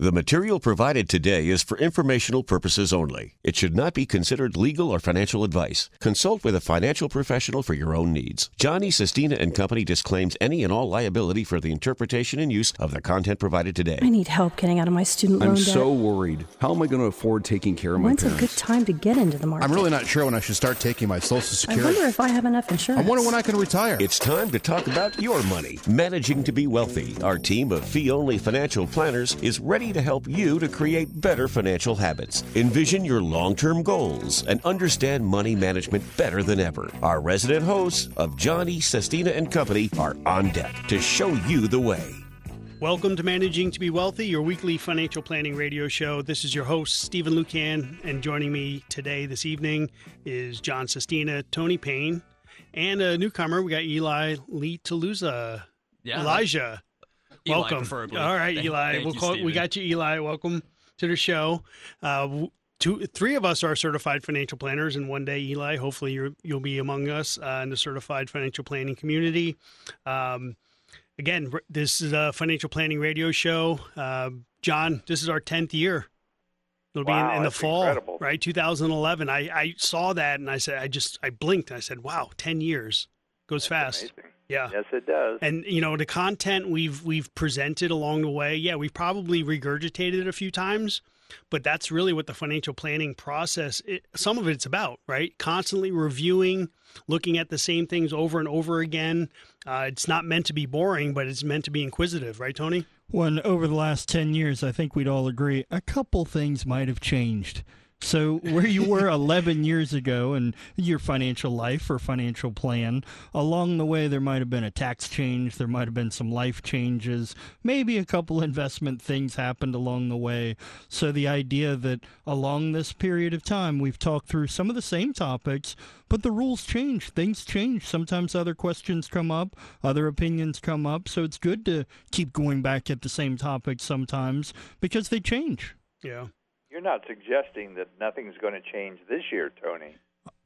The material provided today is for informational purposes only. It should not be considered legal or financial advice. Consult with a financial professional for your own needs. Johnny Sestina and Company disclaims any and all liability for the interpretation and use of the content provided today. I need help getting out of my student loan I'm debt. so worried. How am I going to afford taking care of my When's a good time to get into the market? I'm really not sure when I should start taking my Social Security. I wonder if I have enough insurance. I wonder when I can retire. It's time to talk about your money. Managing to be wealthy. Our team of fee only financial planners is ready to help you to create better financial habits. Envision your long term goals and understand money management better than ever. Our resident hosts of Johnny, Sestina, and Company are on deck to show you the way. Welcome to Managing to Be Wealthy, your weekly financial planning radio show. This is your host, Stephen Lucan, and joining me today, this evening, is John Sestina, Tony Payne, and a newcomer. We got Eli Lee Toulousa. Yeah. Elijah. Eli, Welcome. preferably. All right, Thank- Eli. thank we'll you, call, we got you, Eli. Welcome to the show. Uh, two, three of us are certified financial planners, and one day, Eli, hopefully you're, you'll be among us uh, in the certified financial planning community. Um, again, this is a financial planning radio show. Uh, John, this is our tenth year. It'll be in, in the fall, incredible. right? 2011. I, I saw that and I said, I just, I blinked I said, wow, 10 years goes fast. Amazing. Yeah. Yes, it does. And you know the content we've we've presented along the way. Yeah, we've probably regurgitated it a few times, but that's really what the financial planning process. It, some of it's about, right? Constantly reviewing, looking at the same things over and over again. Uh, it's not meant to be boring, but it's meant to be inquisitive, right, Tony? When over the last 10 years, I think we'd all agree a couple things might have changed. So, where you were 11 years ago in your financial life or financial plan, along the way, there might have been a tax change, there might have been some life changes, maybe a couple investment things happened along the way. So, the idea that along this period of time, we've talked through some of the same topics, but the rules change, things change. Sometimes other questions come up, other opinions come up. So, it's good to keep going back at the same topics sometimes because they change. Yeah. You're not suggesting that nothing's going to change this year, Tony.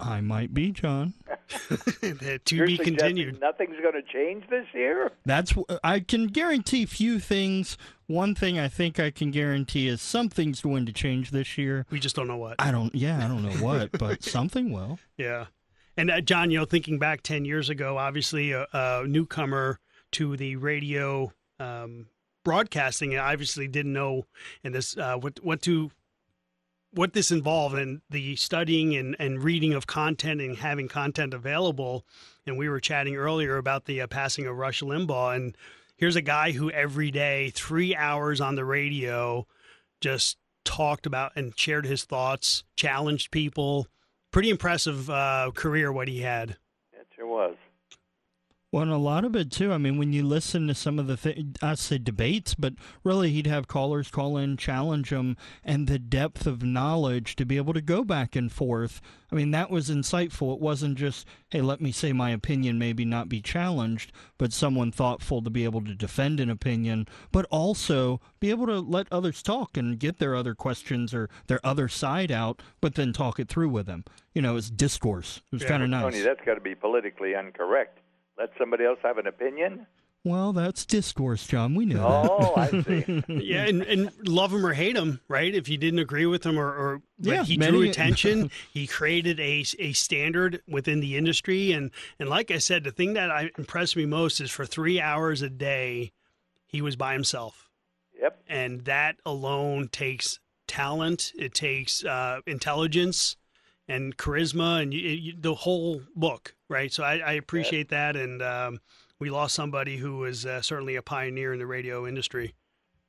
I might be, John. to You're be continued. Nothing's going to change this year. That's I can guarantee few things. One thing I think I can guarantee is something's going to change this year. We just don't know what. I don't. Yeah, I don't know what, but something will. Yeah. And uh, John, you know, thinking back 10 years ago, obviously a, a newcomer to the radio um, broadcasting, I obviously didn't know in this uh, what what to what this involved and the studying and, and reading of content and having content available. And we were chatting earlier about the uh, passing of Rush Limbaugh. And here's a guy who every day, three hours on the radio, just talked about and shared his thoughts, challenged people. Pretty impressive uh, career what he had. It sure was. Well, and a lot of it too. I mean, when you listen to some of the, th- I say debates, but really he'd have callers call in, challenge him, and the depth of knowledge to be able to go back and forth. I mean, that was insightful. It wasn't just, hey, let me say my opinion, maybe not be challenged, but someone thoughtful to be able to defend an opinion, but also be able to let others talk and get their other questions or their other side out, but then talk it through with them. You know, it's discourse. It was Yeah, kind of nice. Tony, that's got to be politically incorrect. Let somebody else have an opinion. Well, that's discourse, John. We know Oh, I that. see. Yeah, and, and love him or hate him, right? If you didn't agree with him or, or but Yeah, he many- drew attention, he created a, a standard within the industry. And, and like I said, the thing that I, impressed me most is for three hours a day, he was by himself. Yep. And that alone takes talent, it takes uh, intelligence and charisma and you, you, the whole book, right? So I, I appreciate that. And um, we lost somebody who was uh, certainly a pioneer in the radio industry.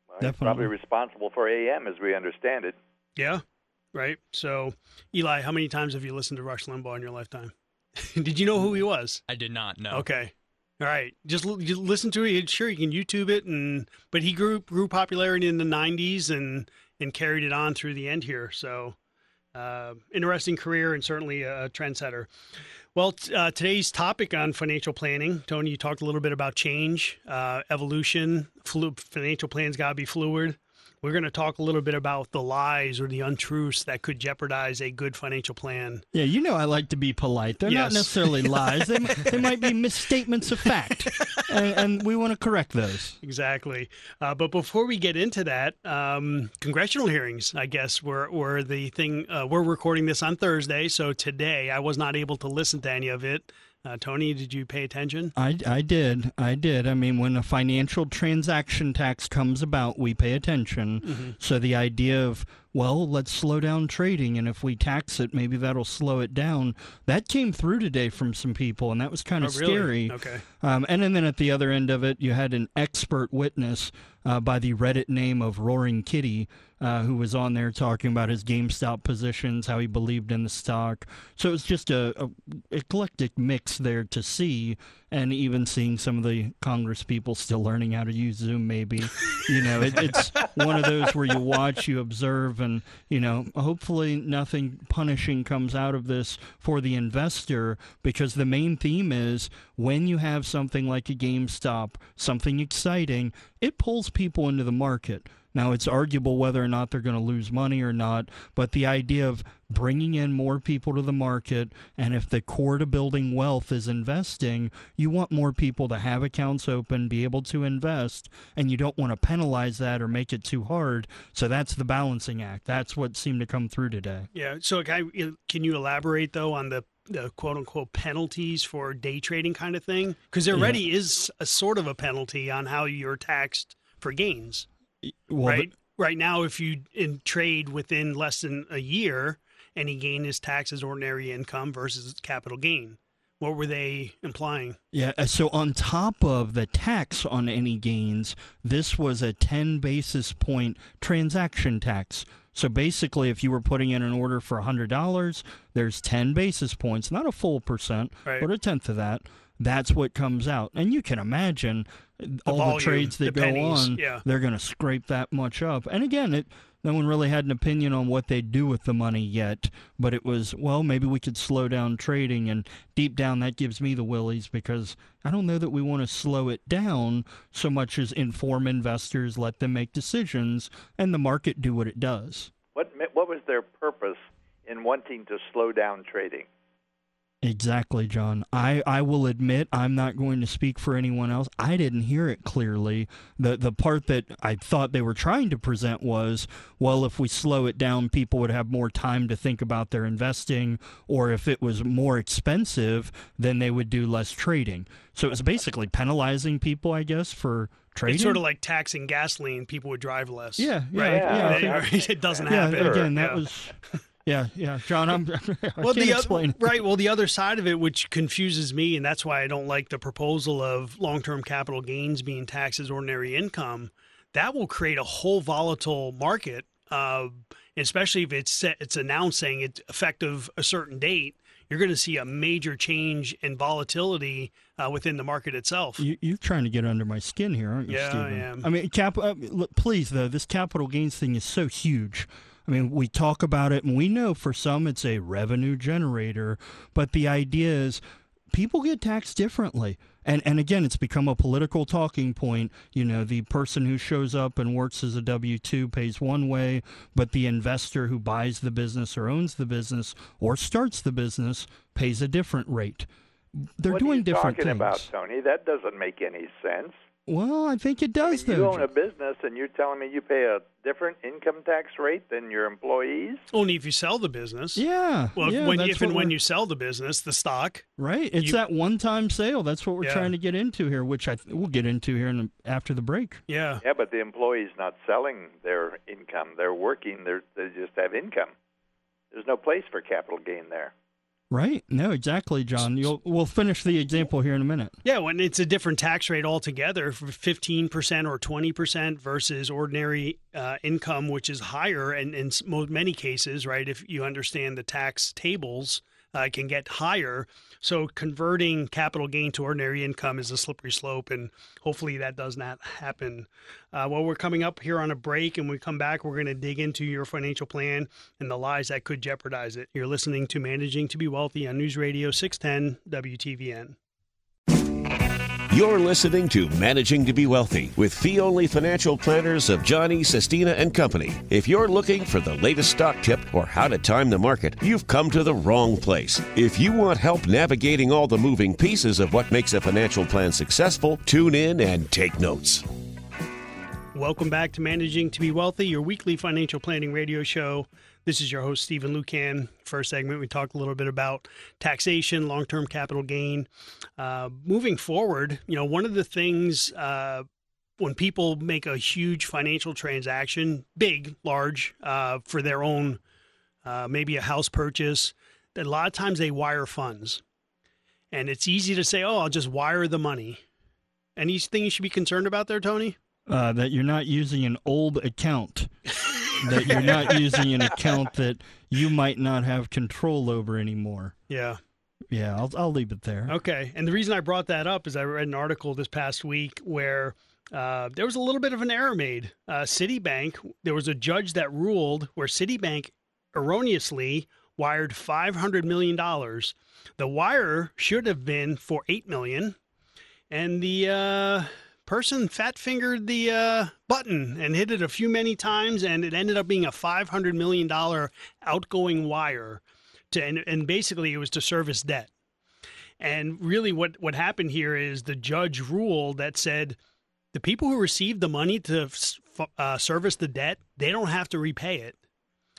Well, Definitely. probably responsible for AM as we understand it. Yeah. Right. So, Eli, how many times have you listened to Rush Limbaugh in your lifetime? Did you know who he was? I did not know. Okay. All right. Just, l- just listen to it. Sure, you can YouTube it, and but he grew grew popularity in the '90s and and carried it on through the end here. So, uh, interesting career and certainly a trendsetter. Well, t- uh, today's topic on financial planning, Tony, you talked a little bit about change, uh, evolution. Flu- financial plans got to be fluid We're going to talk a little bit about the lies or the untruths that could jeopardize a good financial plan. Yeah, you know I like to be polite. They're not necessarily lies. They, they might be misstatements of fact, and, and we want to correct those. Exactly. Uh, but before we get into that, um, congressional hearings, I guess, were, were the thing. Uh, we're recording this on Thursday. So today I was not able to listen to any of it. Uh, Tony, did you pay attention? I, I did. I did. I mean, when a financial transaction tax comes about, we pay attention. So the idea of, well, let's slow down trading, and if we tax it, maybe that'll slow it down, that came through today from some people, and that was kind Oh, of really? scary. Okay. Um, and, and then at the other end of it, you had an expert witness uh, by the Reddit name of Roaring Kitty, uh, who was on there talking about his GameStop positions, how he believed in the stock. So it was just a, a eclectic mix there to see, and even seeing some of the Congress people still learning how to use Zoom. Maybe, you know, it, it's one of those where you watch, you observe, and you know, hopefully nothing punishing comes out of this for the investor because the main theme is when you have something like a GameStop, something exciting, it pulls people into the market. Now, it's arguable whether or not they're going to lose money or not, but the idea of bringing in more people to the market, and if the core to building wealth is investing, you want more people to have accounts open, be able to invest, and you don't want to penalize that or make it too hard. So that's the balancing act. That's what seemed to come through today. Yeah. So can, I, can you elaborate though on the the quote unquote penalties for day trading kind of thing? Because there already is a sort of a penalty on how you're taxed for gains, Well, right? right now, if you in trade within less than a year, any gain is taxed as ordinary income versus capital gain. What were they implying? Yeah, uh, so on top of the tax on any gains, this was a 10 basis point transaction tax. So basically, if you were putting in an order for $100, there's 10 basis points, not a full percent, Right. but a tenth of that. That's what comes out. And you can imagine uh, all volume, the trades that the go pennies, on, yeah. they're going to scrape that much up. And again, it no one really had an opinion on what they'd do with the money yet, but it was, well, maybe we could slow down trading. And deep down, that gives me the willies because I don't know that we want to slow it down so much as inform investors, let them make decisions, and the market do what it does. What what was their purpose in wanting to slow down trading? Exactly, John. I, I will admit I'm not going to speak for anyone else. I didn't hear it clearly. The the part that I thought they were trying to present was, well, if we slow it down, people would have more time to think about their investing, or if it was more expensive, then they would do less trading. So it was basically penalizing people, I guess, for trading. It's sort of like taxing gasoline; people would drive less. yeah, yeah, right. yeah. Yeah. Right? It doesn't Yeah, happen. again, that Yeah. was. Yeah, yeah, John. I'm. I well, can't the explain. other, right. Well, the other side of it, which confuses me, and that's why I don't like the proposal of long-term capital gains being taxed as ordinary income. That will create a whole volatile market, uh, especially if it's set, it's announcing it's effective a certain date. You're going to see a major change in volatility uh, within the market itself. You, you're trying to get under my skin here, aren't you, Yeah, I am. I mean, cap. Uh, look, please, though, this capital gains thing is so huge. I mean, we talk about it, and we know for some it's a revenue generator, but the idea is people get taxed differently. And and again, it's become a political talking point. You know, the person who shows up and works as a W two pays one way, but the investor who buys the business or owns the business or starts the business pays a different rate. They're what doing are you different talking things. about, Tony? That doesn't make any sense. Well, I think it does, If you though. own a business, and you're telling me you pay a different income tax rate than your employees? Only if you sell the business. yeah. Well, yeah, when, if and when we're- you sell the business, the stock. right, it's you- that one-time sale. That's what we're Yeah. trying to get into here, which I th- we'll get into here in the, after the break. Yeah. Yeah, but the employee's not selling their income. They're working. They're, they just have income. There's no place for capital gain there. Right? No, exactly, John. You'll we'll finish the example here in a minute. Yeah, when it's a different tax rate altogether, fifteen percent or twenty percent versus ordinary uh, income, which is higher, and in many cases, right? If you understand the tax tables, uh, can get higher. So converting capital gain to ordinary income is a slippery slope, and hopefully that does not happen. Uh, well, we're coming up here on a break, and we come back, we're going to dig into your financial plan and the lies that could jeopardize it. You're listening to Managing to Be Wealthy on News Radio 610 WTVN. You're listening to Managing to Be Wealthy with fee only financial planners of Johnny, Sestina, and Company. If you're looking for the latest stock tip or how to time the market, you've come to the wrong place. If you want help navigating all the moving pieces of what makes a financial plan successful, tune in and take notes. Welcome back to Managing to Be Wealthy, your weekly financial planning radio show. This is your host, Stephen Lucan. First segment, we talked a little bit about taxation, long term capital gain. Uh, moving forward, you know, one of the things uh, when people make a huge financial transaction, big, large, uh, for their own, uh, maybe a house purchase, that a lot of times they wire funds. And it's easy to say, oh, I'll just wire the money. Anything you should be concerned about there, Tony? Uh, that you're not using an old account. that you're not using an account that you might not have control over anymore. Yeah. Yeah, I'll, I'll leave it there. Okay. And the reason I brought that up is I read an article this past week where uh, there was a little bit of an error made. Uh, Citibank, there was a judge that ruled where Citibank erroneously wired $500 million. The wire should have been for 8 million. And the. Uh, person fat fingered the uh, button and hit it a few many times, and it ended up being a $500 million outgoing wire. To, and, and basically, it was to service debt. And really, what, what happened here is the judge ruled that said the people who received the money to uh, service the debt, they don't have to repay it.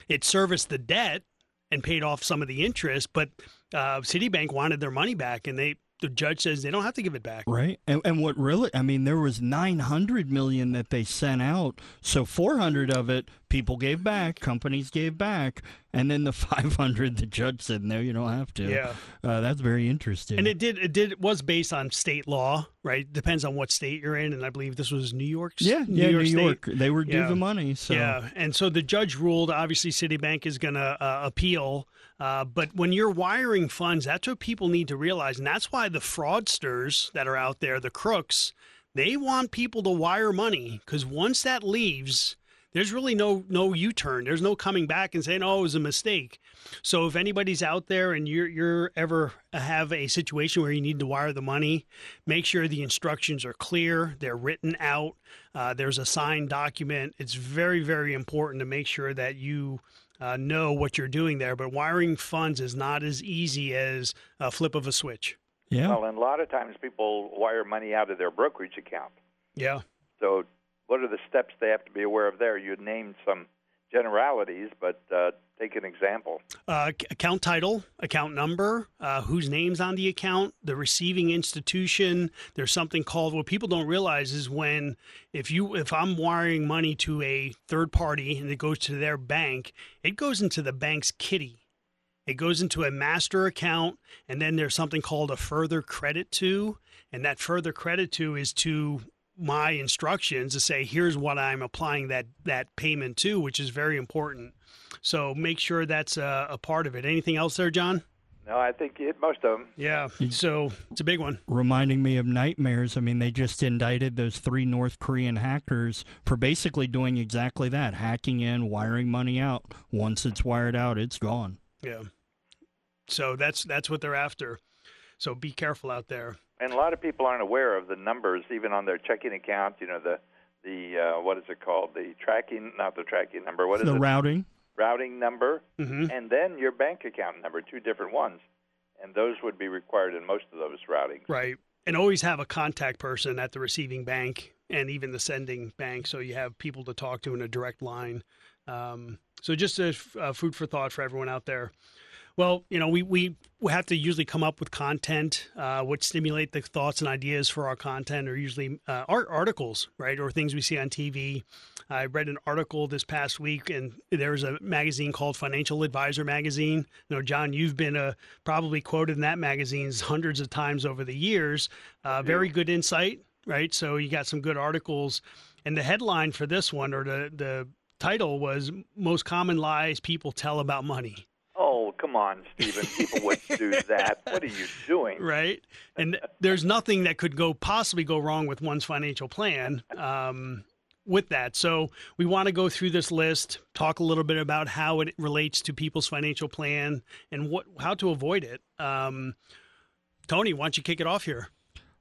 It serviced the debt and paid off some of the interest, but uh, Citibank wanted their money back, and they the judge says they don't have to give it back. Right. And, and what really, I mean, there was 900 million that they sent out. So 400 of it people gave back, companies gave back. And then the 500, the judge said, no, you don't have to. Yeah. Uh, that's very interesting. And it did, it did, it was based on state law, right? Depends on what state you're in. And I believe this was New York's. Yeah. New yeah. York New state. They were due yeah. the money. So. Yeah. And so the judge ruled, obviously, Citibank is going to uh, appeal. Uh, but when you're wiring funds, that's what people need to realize. And that's why the fraudsters that are out there, the crooks, they want people to wire money because once that leaves, there's really no no U-turn. There's no coming back and saying, "Oh, it was a mistake." So if anybody's out there and you're you're ever have a situation where you need to wire the money, make sure the instructions are clear. They're written out. Uh, there's a signed document. It's very very important to make sure that you uh, know what you're doing there. But wiring funds is not as easy as a flip of a switch. Yeah. Well, and a lot of times people wire money out of their brokerage account. Yeah. So, what are the steps they have to be aware of there? You named some generalities, but uh, take an example. Uh, account title, account number, uh, whose name's on the account, the receiving institution. There's something called what people don't realize is when if you if I'm wiring money to a third party and it goes to their bank, it goes into the bank's kitty. It goes into a master account, and then there's something called a further credit to, and that further credit to is to my instructions to say here's what I'm applying that that payment to, which is very important. So make sure that's a, a part of it. Anything else there, John? No, I think you hit most of them. Yeah. So it's a big one. Reminding me of nightmares. I mean, they just indicted those three North Korean hackers for basically doing exactly that hacking in, wiring money out. Once it's wired out, it's gone. Yeah. So that's that's what they're after. So be careful out there. And a lot of people aren't aware of the numbers, even on their checking account. You know the the uh, what is it called? The tracking, not the tracking number. What is the it? routing. Routing number, Mhm. and then your bank account number, two different ones, and those would be required in most of those routings. Right. And always have a contact person at the receiving bank and even the sending bank so you have people to talk to in a direct line. Um, so just a, uh, food for thought for everyone out there. Well, you know, we, we, we have to usually come up with content, uh, which stimulate the thoughts and ideas for our content are usually uh, art articles, right? Or things we see on TV. I read an article this past week, and there's a magazine called Financial Advisor Magazine. You know, John, you've been uh, probably quoted in that magazine hundreds of times over the years. Uh, very good insight, right? So you got some good articles. And the headline for this one, or the, the title, was Most Common Lies People Tell About Money. Come on, Stephen. People wouldn't do that. What are you doing? right? And there's nothing that could go possibly go wrong with one's financial plan um, with that. So we want to go through this list, talk a little bit about how it relates to people's financial plan and what how to avoid it. Um, Tony, why don't you kick it off here?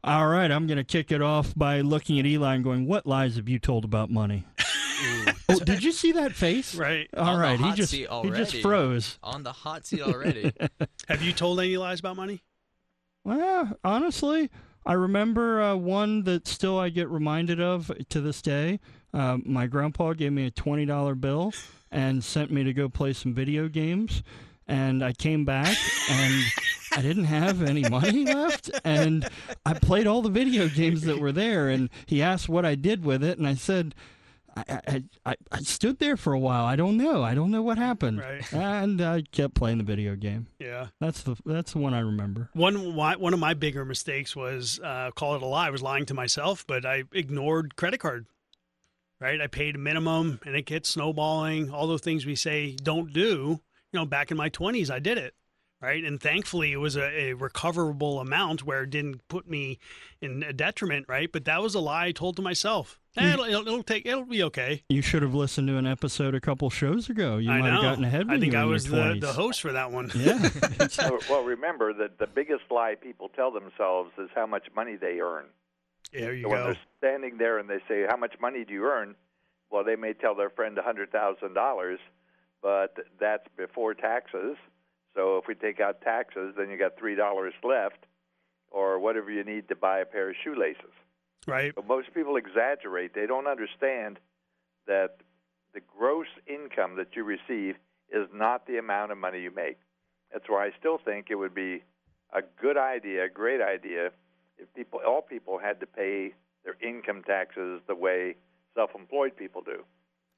All right, I'm going to kick it off by looking at Eli and going, "What lies have you told about money?" oh, did you see that face? Right. All On the right, he just seat he just froze. On the hot seat already. Have you told any lies about money? Well, honestly, I remember uh, one that still I get reminded of to this day. Um, my grandpa gave me a twenty dollar bill and sent me to go play some video games, and I came back and I didn't have any money left, and I played all the video games that were there. And he asked what I did with it, and I said. I, I, I, stood there for a while. I don't know. I don't know what happened. Right. And I kept playing the video game. Yeah. That's the that's the one I remember. One one of my bigger mistakes was uh, call it a lie. I was lying to myself, but I ignored credit card. Right, I paid a minimum, and it gets snowballing. All those things we say don't do. You know, back in my twenties, I did it. Right, and thankfully it was a, a recoverable amount where it didn't put me in a detriment. Right, but that was a lie I told to myself. Eh, it'll, it'll, it'll take. It'll be okay. You should have listened to an episode a couple shows ago. You I might know. have gotten ahead. When I think I was the, the host for that one. Yeah. well, well, remember that the biggest lie people tell themselves is how much money they earn. There you so when they're standing there and they say, "How much money do you earn?" Well, they may tell their friend a hundred thousand dollars, but that's before taxes. So if we take out taxes, then you got three dollars left, or whatever you need to buy a pair of shoelaces. Right. But most people exaggerate. They don't understand that the gross income that you receive is not the amount of money you make. That's why I still think it would be a good idea, a great idea, if people, all people, had to pay their income taxes the way self-employed people do.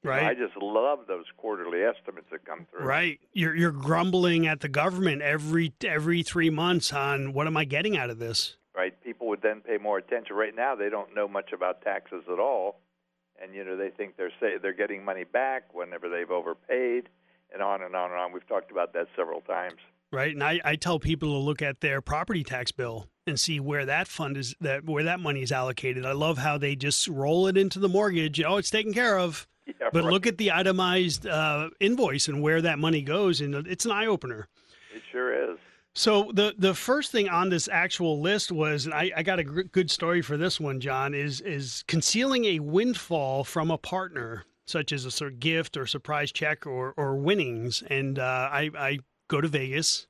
Right. I just love those quarterly estimates that come through. Right. You're you're grumbling at the government every every 3 months on what am I getting out of this? right? People would then pay more attention. Right now, they don't know much about taxes at all, and you know they think they're say they're getting money back whenever they've overpaid, and on and on and on. We've talked about that several times. Right? And I, I tell people to look at their property tax bill and see where that fund is that where that money is allocated. I love how they just roll it into the mortgage. Oh, it's taken care of. Yeah, But right. look at the itemized uh, invoice and where that money goes, and it's an eye opener. it sure is. So the the first thing on this actual list was, and I, I got a gr- good story for this one, John, is is concealing a windfall from a partner, such as a sort of gift or surprise check or or winnings. And uh, I I go to Vegas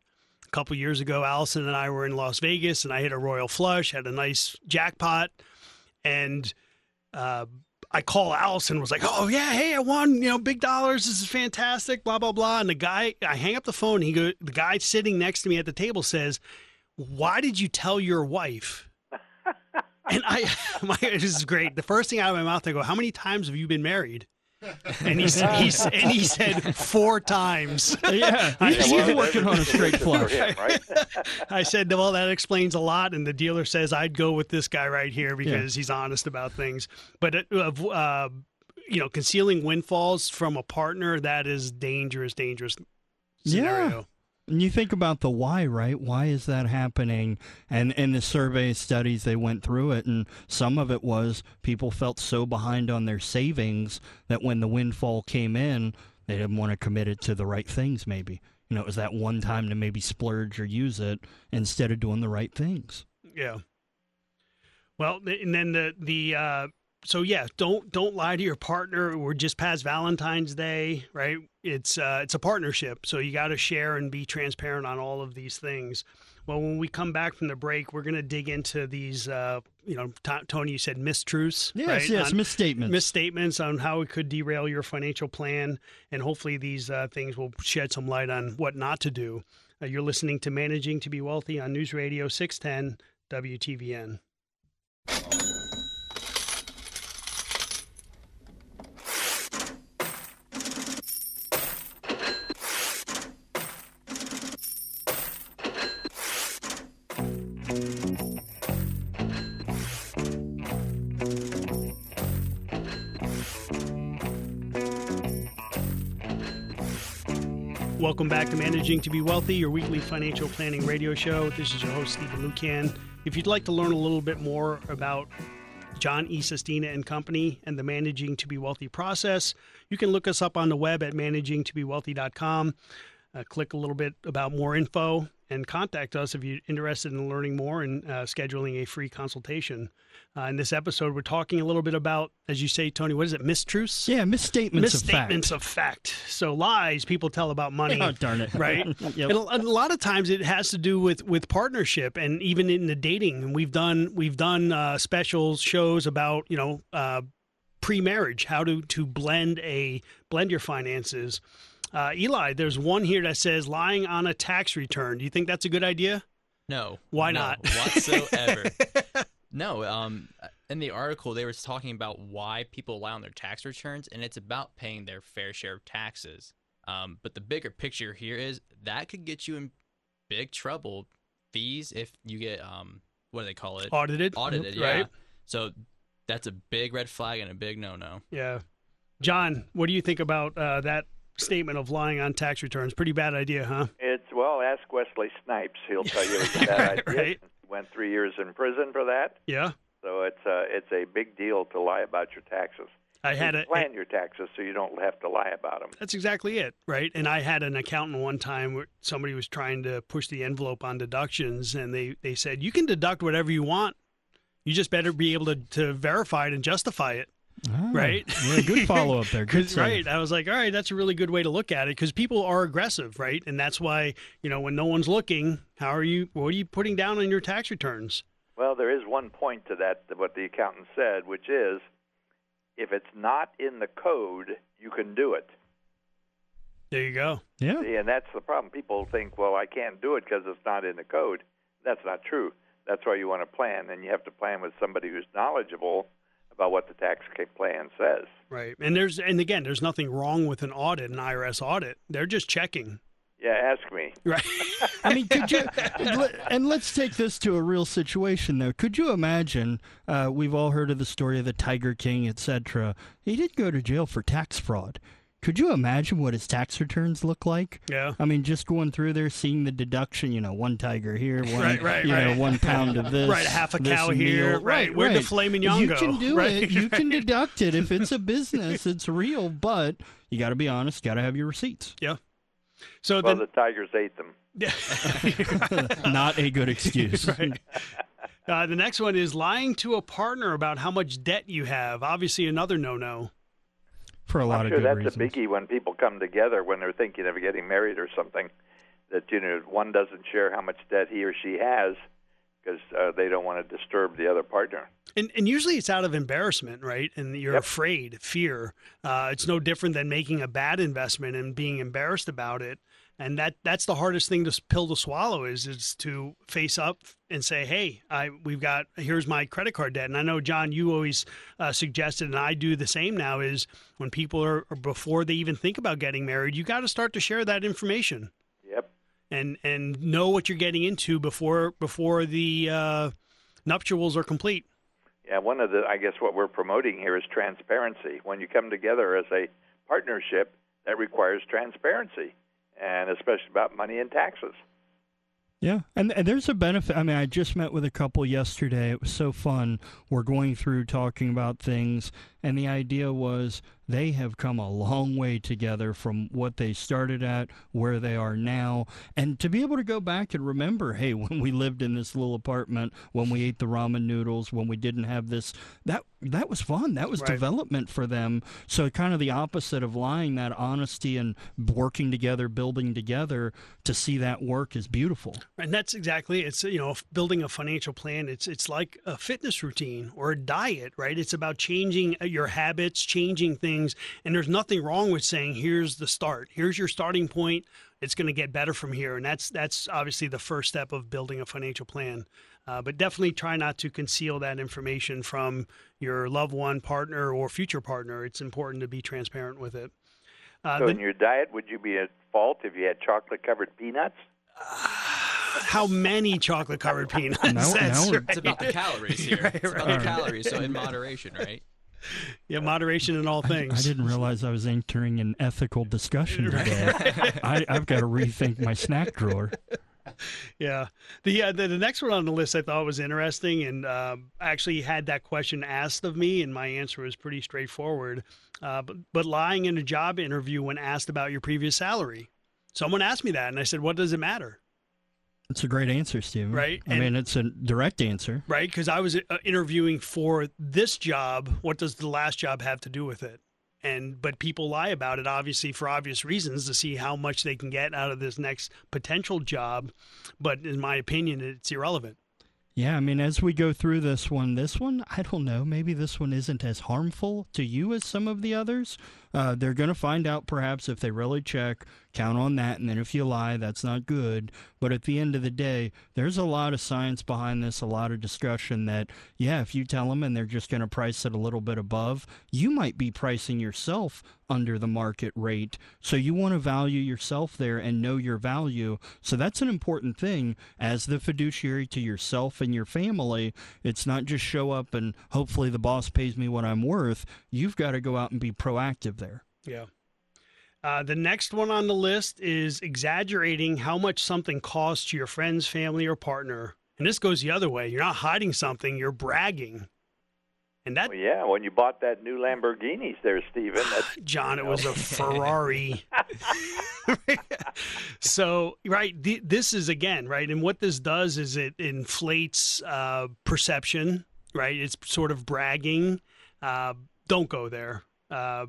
a couple years ago. Allison and I were in Las Vegas, and I hit a royal flush, had a nice jackpot, and. Uh, I call Allison was like, "Oh yeah, hey, I won, you know, big dollars. This is fantastic, blah blah blah." And the guy, I hang up the phone. He go, the guy sitting next to me at the table says, "Why did you tell your wife?" and I, my, this is great. The first thing out of my mouth, I go, "How many times have you been married?" And he said, he's, and he said four times. yeah. I- He's, well, he's working on a straight flush. him, right? I said, well, that explains a lot. And the dealer says, I'd go with this guy right here because he's honest about things. But, uh, uh, you know, concealing windfalls from a partner, that is dangerous, dangerous scenario. And you think about the why, right? Why is that happening? And in the survey studies, they went through it, and some of it was people felt so behind on their savings that when the windfall came in, they didn't want to commit it to the right things, maybe. You know, it was that one time to maybe splurge or use it instead of doing the right things. Yeah. Well, and then the the uh, so yeah, don't don't lie to your partner. We're just past Valentine's Day, right? It's uh, it's a partnership, so you got to share and be transparent on all of these things. Well, when we come back from the break, we're going to dig into these. Uh, you know, T- Tony, you said mistruths, Yes, right? yes, On- misstatements. misstatements on how it could derail your financial plan, and hopefully these uh, things will shed some light on what not to do. Uh, you're listening to Managing to Be Wealthy on News Radio 610 WTVN. Welcome back to Managing to Be Wealthy, your weekly financial planning radio show. This is your host, Stephen Lucan. If you'd like to learn a little bit more about John E. Sestina and Company and the Managing to Be Wealthy process, you can look us up on the web at managingtobewealthy.com. uh, click a little bit about more info and contact us if you're interested in learning more and uh, scheduling a free consultation. Uh, in this episode, we're talking a little bit about, as you say, Tony, what is it, mistruths? Yeah, misstatements, misstatements of fact. of fact. So lies people tell about money. Oh, darn it. Right. Yep. And a, a lot of times it has to do with with partnership and even in the dating. And we've done we've done uh, specials shows about you know uh, pre-marriage how to to blend a blend your finances. Uh, Eli, there's one here that says lying on a tax return. Do you think that's a good idea? No. Why no, not? Whatsoever. no. Um, in the article, they were talking about why people lie on their tax returns, and it's about paying their fair share of taxes. Um, but the bigger picture here is that could get you in big trouble. Fees if you get um, what do they call it? Audited. Audited. Right. So that's a big red flag and a big no-no. Yeah. John, what do you think about uh, that statement of lying on tax returns? Pretty bad idea, huh? It's well, ask Wesley Snipes. He'll tell you it's a bad idea. Right. He went three years in prison for that. Yeah. So it's a it's a big deal to lie about your taxes. I had a plan your taxes so you don't have to lie about them. That's exactly it, right? And I had an accountant one time where somebody was trying to push the envelope on deductions, and they, they said, you can deduct whatever you want. You just better be able to, to verify it and justify it, Ah, right? Yeah, good follow up there. Good 'Cause- save. right. I was like, all right, that's a really good way to look at it because people are aggressive, right? And that's why, you know, when no one's looking, how are you, what are you putting down on your tax returns? Well, there is one point to that, what the accountant said, which is if it's not in the code, you can do it. There you go. Yeah. See, and that's the problem. People think, well, I can't do it because it's not in the code. That's not true. That's why you want to plan, and you have to plan with somebody who's knowledgeable about what the tax plan says. Right. And there's, and again, there's nothing wrong with an audit, an IRS audit. They're just checking. Yeah, ask me. Right. I mean, could you? and let's take this to a real situation, though. Could you imagine? Uh, we've all heard of the story of the Tiger King, etc. He did go to jail for tax fraud. Could you imagine what his tax returns look like? Yeah. I mean, just going through there, seeing the deduction. You know, one tiger here, one, Right, right, you right. know, one pound of this, Right, half a this cow here, meal. right, where'd the filet mignon You go? can do Right, it. You can deduct it if it's a business. It's real, but you got to be honest. Got to have your receipts. Yeah. So Well, then, the tigers ate them. Not a good excuse. right. Uh, the next one is lying to a partner about how much debt you have. Obviously, another no-no. For a lot I'm of sure good that's reasons. a biggie when people come together when they're thinking of getting married or something. That you know, one doesn't share how much debt he or she has because uh, they don't want to disturb the other partner. And, and usually it's out of embarrassment, right? And you're Yep. afraid, fear. Uh, it's no different than making a bad investment and being embarrassed about it. And that that's the hardest thing to pill to swallow is is to face up and say, hey, I we've got here's my credit card debt. And I know John, you always uh, suggested, and I do the same now. Is when people are or before they even think about getting married, you got to start to share that information Yep. and and know what you're getting into before before the uh, nuptials are complete. Yeah, one of the I guess what we're promoting here is transparency. When you come together as a partnership, that requires transparency, and especially about money and taxes. Yeah, and, and there's a benefit. I mean, I just met with a couple yesterday. It was so fun. We're going through talking about things, and the idea was they have come a long way together from what they started at, where they are now, and to be able to go back and remember, hey, when we lived in this little apartment, when we ate the ramen noodles, when we didn't have this, that that was fun. That was Right. development for them. So kind of the opposite of lying, that honesty and working together, building together to see that work is beautiful. And that's exactly it's you know building a financial plan. It's it's like a fitness routine or a diet, right? It's about changing uh, your habits, changing things, and there's nothing wrong with saying here's the start. Here's your starting point. It's going to get better from here, and that's that's obviously the first step of building a financial plan. Uh, but definitely try not to conceal that information from your loved one, partner, or future partner. It's important to be transparent with it. Uh, So, the- in your diet, would you be at fault if you had chocolate-covered peanuts? how many chocolate covered peanuts? Now- That's right. It's about the calories here. Right, it's about right. the calories, so in moderation, right? Yeah, moderation in all things. I things. didn't realize I was entering an ethical discussion today. I, I've got to rethink my snack drawer. Yeah. The, uh, the the next one on the list I thought was interesting, and I actually had that question asked of me, and my answer was pretty straightforward. Uh, but but lying in a job interview when asked about your previous salary. Someone asked me that, and I said, "What does it matter?" It's a great answer, Steve. Right, I and- mean, it's a direct answer. Right? Because I was uh, interviewing for this job. What does the last job have to do with it? And but people lie about it, obviously for obvious reasons, to see how much they can get out of this next potential job. But in my opinion, it's irrelevant. Yeah, I mean, as we go through this one, this one, I don't know, maybe this one isn't as harmful to you as some of the others. Uh, they're going to find out perhaps if they really check, count on that, and then if you lie, that's not good. But at the end of the day, there's a lot of science behind this, a lot of discussion that, yeah, if you tell them and they're just going to price it a little bit above, you might be pricing yourself under the market rate. So you want to value yourself there and know your value. So that's an important thing as the fiduciary to yourself and your family. It's not just show up and hopefully the boss pays me what I'm worth. You've got to go out and be proactive there. Yeah. Uh, the next one on the list is exaggerating how much something costs to your friends, family, or partner. And this goes the other way. You're not hiding something, you're bragging. And that, Well, yeah, when you bought that new Lamborghinis there, Stephen, John, it was a Ferrari. so, right, th- this is again, right? And what this does is it inflates uh, perception, right? It's sort of bragging. Uh, don't go there. Uh,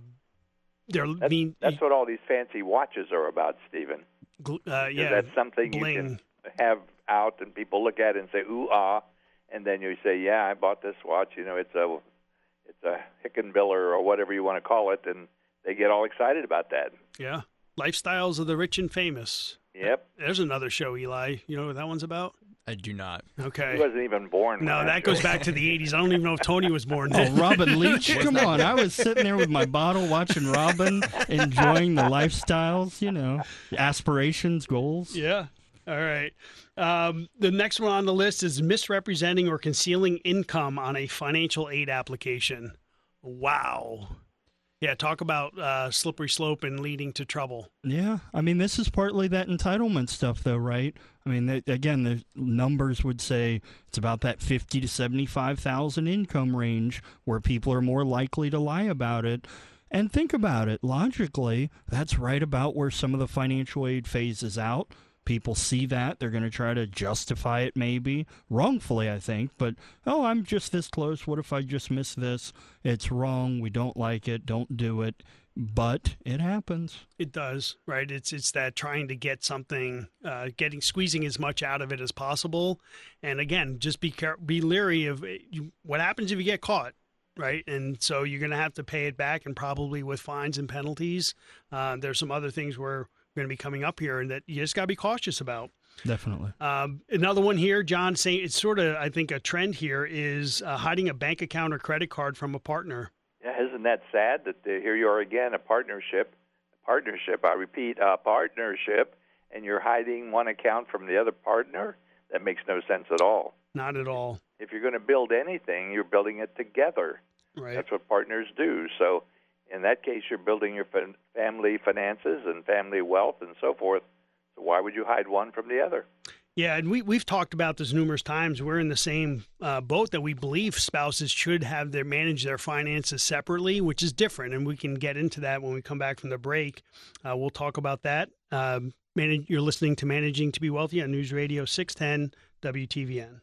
they're that's, mean, that's what all these fancy watches are about, Stephen. uh, yeah, that's something bling. you can have out, and people look at it and say, "Ooh ah," and then you say, "Yeah, I bought this watch. You know, it's a it's a Hickenbiller or whatever you want to call it," and they get all excited about that. Yeah. Lifestyles of the rich and famous. Yep, There's another show, Eli. You know what that one's about? I do not. Okay. He wasn't even born. No, when that goes back to the 80s. I don't even know if Tony was born Oh. Robin Leach, come on! I was sitting there with my bottle, watching Robin, enjoying the lifestyles, you know, aspirations, goals. Yeah. All right. Um, the next one on the list is misrepresenting or concealing income on a financial aid application. Wow. Yeah, talk about uh, slippery slope and leading to trouble. Yeah, I mean, this is partly that entitlement stuff, though, right? I mean, again, the numbers would say it's about that fifty to seventy-five thousand income range where people are more likely to lie about it. And think about it logically, that's right about where some of the financial aid phases out. People see that they're going to try to justify it, maybe wrongfully, I think. But oh, I'm just this close. What if I just miss this? It's wrong. We don't like it. Don't do it. But it happens. It does, right? It's it's that trying to get something, uh, getting squeezing as much out of it as possible, and again, just be care- be leery of eh, what happens if you get caught, right? And so you're going to have to pay it back, and probably with fines and penalties. Uh, there's some other things we're going to be coming up here, and that you just got to be cautious about. Definitely. Um, another one here, John, saying it's sort of, I think, a trend here is uh, hiding a bank account or credit card from a partner. Yeah, isn't that sad that uh, here you are again, a partnership, a partnership. I repeat, a partnership, and you're hiding one account from the other partner. That makes no sense at all. Not at all, If you're going to build anything, you're building it together. right? That's what partners do. So, in that case, you're building your family finances and family wealth and so forth. So, why would you hide one from the other? Yeah, and we we've talked about this numerous times. We're in the same uh, boat that we believe spouses should have their manage their finances separately, which is different, and we can get into that when we come back from the break. Uh, we'll talk about that. Um, manage, you're listening to Managing to Be Wealthy on News Radio 610 WTVN.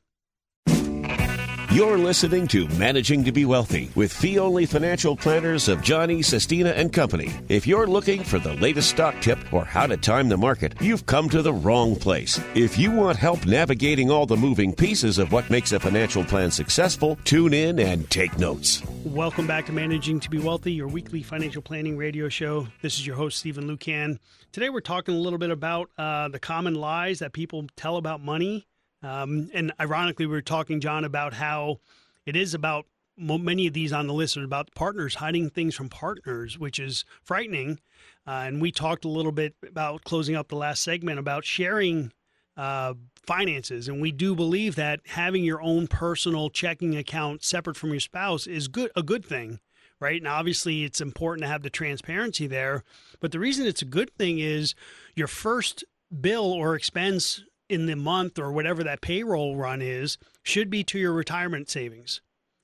You're listening to Managing to Be Wealthy with fee only financial planners of Johnny, Sestina, and Company. If you're looking for the latest stock tip or how to time the market, you've come to the wrong place. If you want help navigating all the moving pieces of what makes a financial plan successful, tune in and take notes. Welcome back to Managing to Be Wealthy, your weekly financial planning radio show. This is your host, Stephen Lucan. Today, we're talking a little bit about uh, the common lies that people tell about money. Um, and ironically, we were talking, John, about how it is about many of these on the list are about partners hiding things from partners, which is frightening. Uh, and we talked a little bit about closing up the last segment about sharing uh, finances, and we do believe that having your own personal checking account separate from your spouse is good a good thing, right? And obviously, it's important to have the transparency there. But the reason it's a good thing is your first bill or expense in the month or whatever that payroll run is should be to your retirement savings,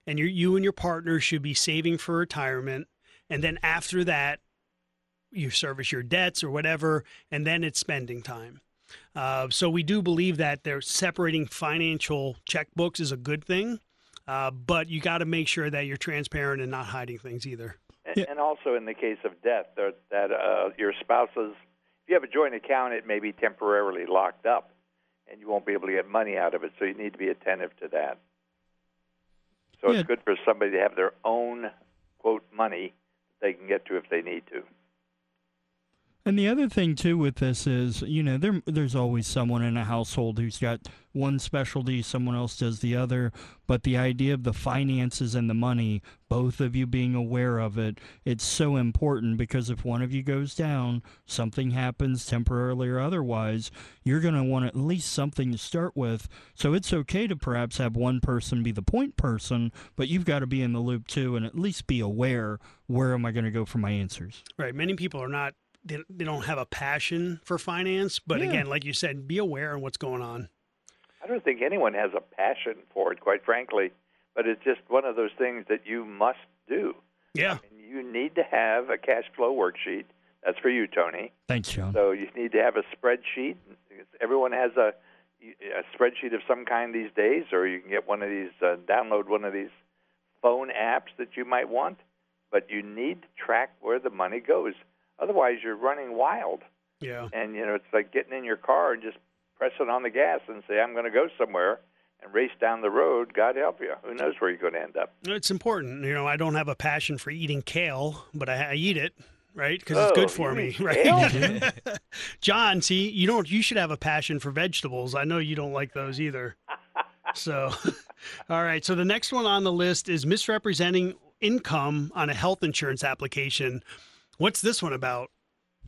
and you you and your partner should be saving for retirement, and then after that you service your debts or whatever, and then it's spending time. Uh, so we do believe that they're separating financial checkbooks is a good thing, uh, but you got to make sure that you're transparent and not hiding things either. And, and also in the case of death, that, that uh, your spouse's, if you have a joint account, it may be temporarily locked up, and you won't be able to get money out of it. So you need to be attentive to that. So Yeah. it's good for somebody to have their own quote money that they can get to if they need to. And the other thing too with this is, you know, there there's always someone in a household who's got one specialty, someone else does the other, but the idea of the finances and the money, both of you being aware of it, it's so important because if one of you goes down, something happens temporarily or otherwise, you're going to want at least something to start with. So it's okay to perhaps have one person be the point person, but you've got to be in the loop too and at least be aware where am I going to go for my answers. Right. Many people are not. They, they don't have a passion for finance, but Yeah. again, like you said, be aware of what's going on. I don't think anyone has a passion for it, quite frankly, but it's just one of those things that you must do. Yeah. And you need to have a cash flow worksheet. That's for you, Tony. Thanks, John. So you need to have a spreadsheet. Everyone has a, a spreadsheet of some kind these days, or you can get one of these, uh, download one of these phone apps that you might want. But you need to track where the money goes. Otherwise, you're running wild. Yeah. And you know, it's like getting in your car and just pressing on the gas and say, "I'm going to go somewhere," and race down the road. God help you. Who knows where you're going to end up? It's important. You know, I don't have a passion for eating kale, but I, I eat it, right? Because it's Oh, good for me, right? John, see, you don't. You should have a passion for vegetables. I know you don't like those either. So, all right. So the next one on the list is misrepresenting income on a health insurance application. What's this one about?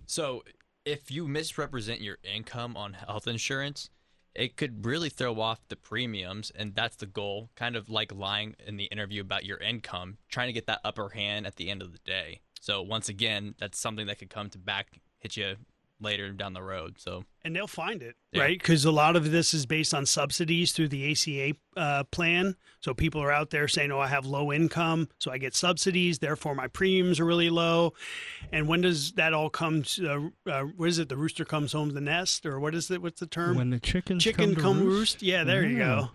So, if you misrepresent your income on health insurance, it could really throw off the premiums, and that's the goal. Kind of like lying in the interview about your income, trying to get that upper hand at the end of the day. So, once again, that's something that could come to back hit you later down the road. So, And they'll find it, Yeah. right? Because a lot of this is based on subsidies through the ACA uh, plan. So people are out there saying, "Oh, I have low income, so I get subsidies. Therefore, my premiums are really low." And when does that all come? To, uh, uh, what is it? The rooster comes home to the nest, or what is it? What's the term? When the chickens Chicken come, to come roost. roost. Yeah, there you go.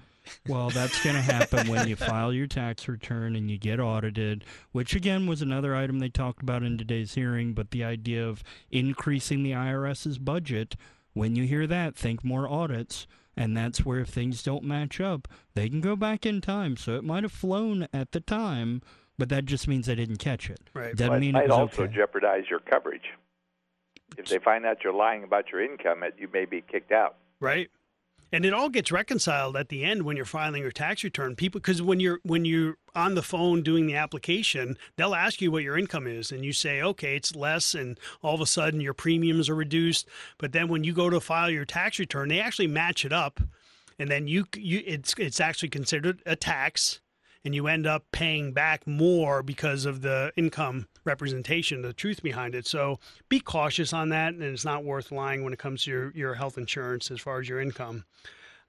Well, that's going to happen when you file your tax return and you get audited, which again was another item they talked about in today's hearing. But the idea of increasing the IRS's budget, when you hear that, think more audits. And that's where if things don't match up, they can go back in time. So it might have flown at the time, but that just means they didn't catch it. Right. Doesn't Well, mean might it was also okay. jeopardize your coverage. If they find out you're lying about your income, it, you may be kicked out. Right. And it all gets reconciled at the end when you're filing your tax return. People, because when you're when you're on the phone doing the application, they'll ask you what your income is, and you say, okay, it's less, and all of a sudden your premiums are reduced. But then when you go to file your tax return, they actually match it up, and then you you it's it's actually considered a tax, and you end up paying back more because of the income representation, the truth behind it. So be cautious on that, and it's not worth lying when it comes to your, your health insurance as far as your income.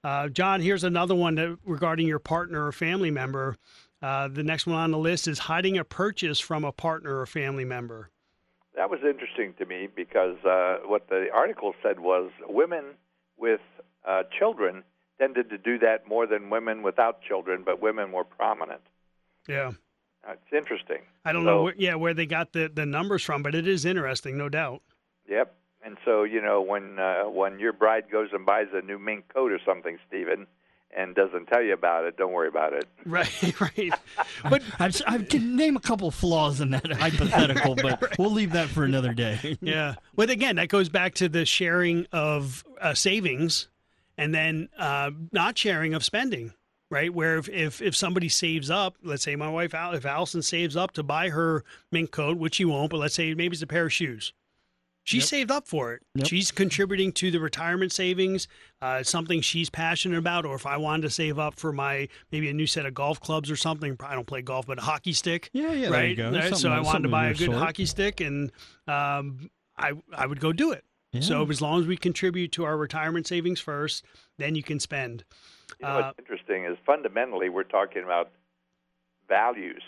Uh, John, here's another one that, regarding your partner or family member. Uh, the next one on the list is hiding a purchase from a partner or family member. That was interesting to me because uh, what the article said was women with uh, children tended to do that more than women without children, but women were prominent. Yeah. Uh, it's interesting. I don't So- know, where, yeah, where they got the, the numbers from, but it is interesting, no doubt. Yep. And so you know when uh, when your bride goes and buys a new mink coat or something, Stephen, and doesn't tell you about it, don't worry about it. Right, right. But I, I can name a couple flaws in that hypothetical, but we'll leave that for another day. yeah. But again, that goes back to the sharing of uh, savings and then uh, not sharing of spending, right? Where if, if, if somebody saves up, let's say my wife, Al- if Allison saves up to buy her mink coat, which she won't, but let's say maybe it's a pair of shoes. She saved up for it. Yep. She's contributing to the retirement savings, uh, something she's passionate about. Or if I wanted to save up for my maybe a new set of golf clubs or something, I don't play golf, but a hockey stick Yeah, yeah, there right? you go. Right? So I wanted to buy a good sort. hockey stick, and um, I I would go do it. So as long as we contribute to our retirement savings first, then you can spend. You know Uh, what's interesting is fundamentally we're talking about values.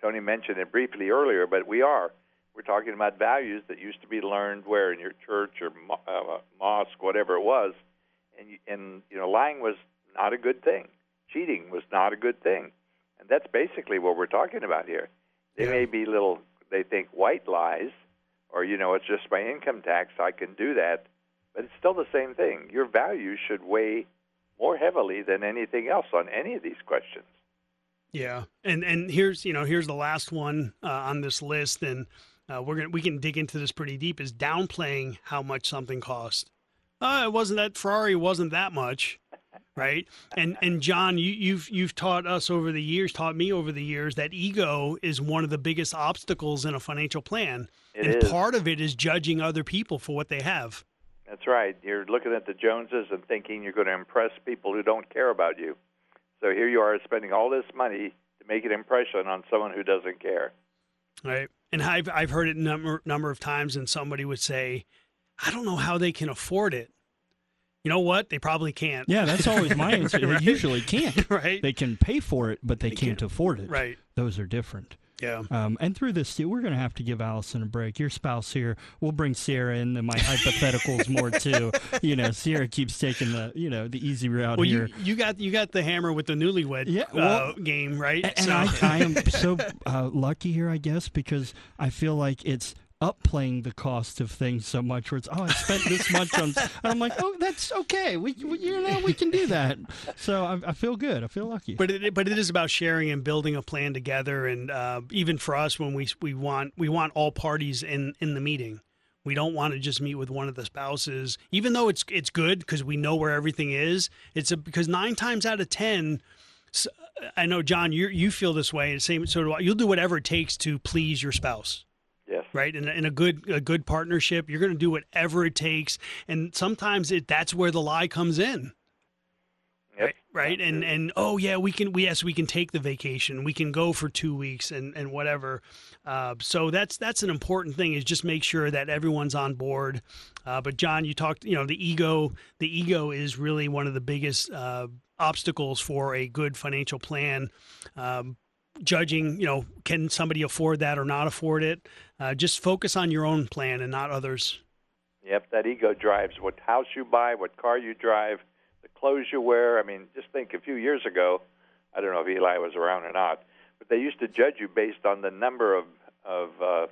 Tony mentioned it briefly earlier, but we are. We're talking about values that used to be learned where in your church or mo- uh, mosque, whatever it was, and you, and you know lying was not a good thing. Cheating was not a good thing, and that's basically what we're talking about here. They may be little, they think white lies, or you know it's just my income tax, I can do that, but it's still the same thing. Your values should weigh more heavily than anything else on any of these questions. Yeah, and and here's you know here's the last one uh, on this list, and uh, we're gonna we can dig into this pretty deep. Is downplaying how much something cost. Uh, it wasn't that Ferrari wasn't that much, right? And and John, you, you've you've taught us over the years, taught me over the years that ego is one of the biggest obstacles in a financial plan, It and is. part of it is judging other people for what they have. That's right. You're looking at the Joneses and thinking you're going to impress people who don't care about you. So here you are spending all this money to make an impression on someone who doesn't care. Right. And I've I've heard it number number of times, and somebody would say, "I don't know how they can afford it." You know what? They probably can't. Yeah, that's always my answer. Right. They usually can't. Right. They can pay for it, but they, can't, afford it. Right. Those are different. Yeah. Um, and through this, too, we're going to have to give Allison a break. Your spouse here, we'll bring Sierra into my hypotheticals more too. You know, Sierra keeps taking the you know the easy route Well, here. you you got you got the hammer with the newlywed Yeah, uh, game, right? And, and I, I am so uh, lucky here, I guess, because I feel like it's upplaying the cost of things so much. Where it's oh, I spent this much on, and I'm like, oh, that's okay. We, we you know we can do that. So I, I feel good. I feel lucky. But it, but it is about sharing and building a plan together, and uh, even for us, when we we want we want all parties in in the meeting. We don't want to just meet with one of the spouses, even though it's it's good because we know where everything is. It's a, because nine times out of ten, I know John, you you feel this way. And same so do I. You'll do whatever it takes to please your spouse. Yes. right? And, a- in a good a good partnership. You're going to do whatever it takes. And sometimes it that's where the lie comes in. Yep. right? And and oh yeah we can we yes we can take the vacation. We can go for two weeks and and whatever. Uh, so that's that's an important thing is just make sure that everyone's on board. Uh, but john you talked you know the ego the ego is really one of the biggest uh, obstacles for a good financial plan. Um, judging you know can somebody afford that or not afford it uh, just focus on your own plan and not others Yep, that ego drives what house you buy, what car you drive, the clothes you wear. I mean, just think a few years ago, I don't know if Eli was around or not, but they used to judge you based on the number of of uh,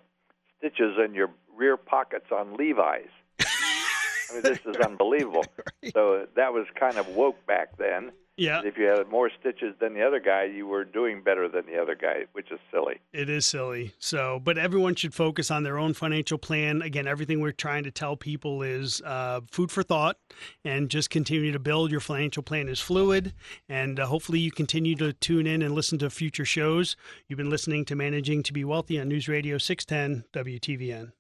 stitches in your rear pockets on Levi's. I mean, this is unbelievable. So that was kind of woke back then. Yeah If you had more stitches than the other guy, you were doing better than the other guy, which is silly. It is silly. So, but everyone should focus on their own financial plan. Again, everything we're trying to tell people is uh, food for thought and just continue to build. Your financial plan is fluid. And uh, hopefully, you continue to tune in and listen to future shows. You've been listening to Managing to Be Wealthy on News Radio 610 WTVN.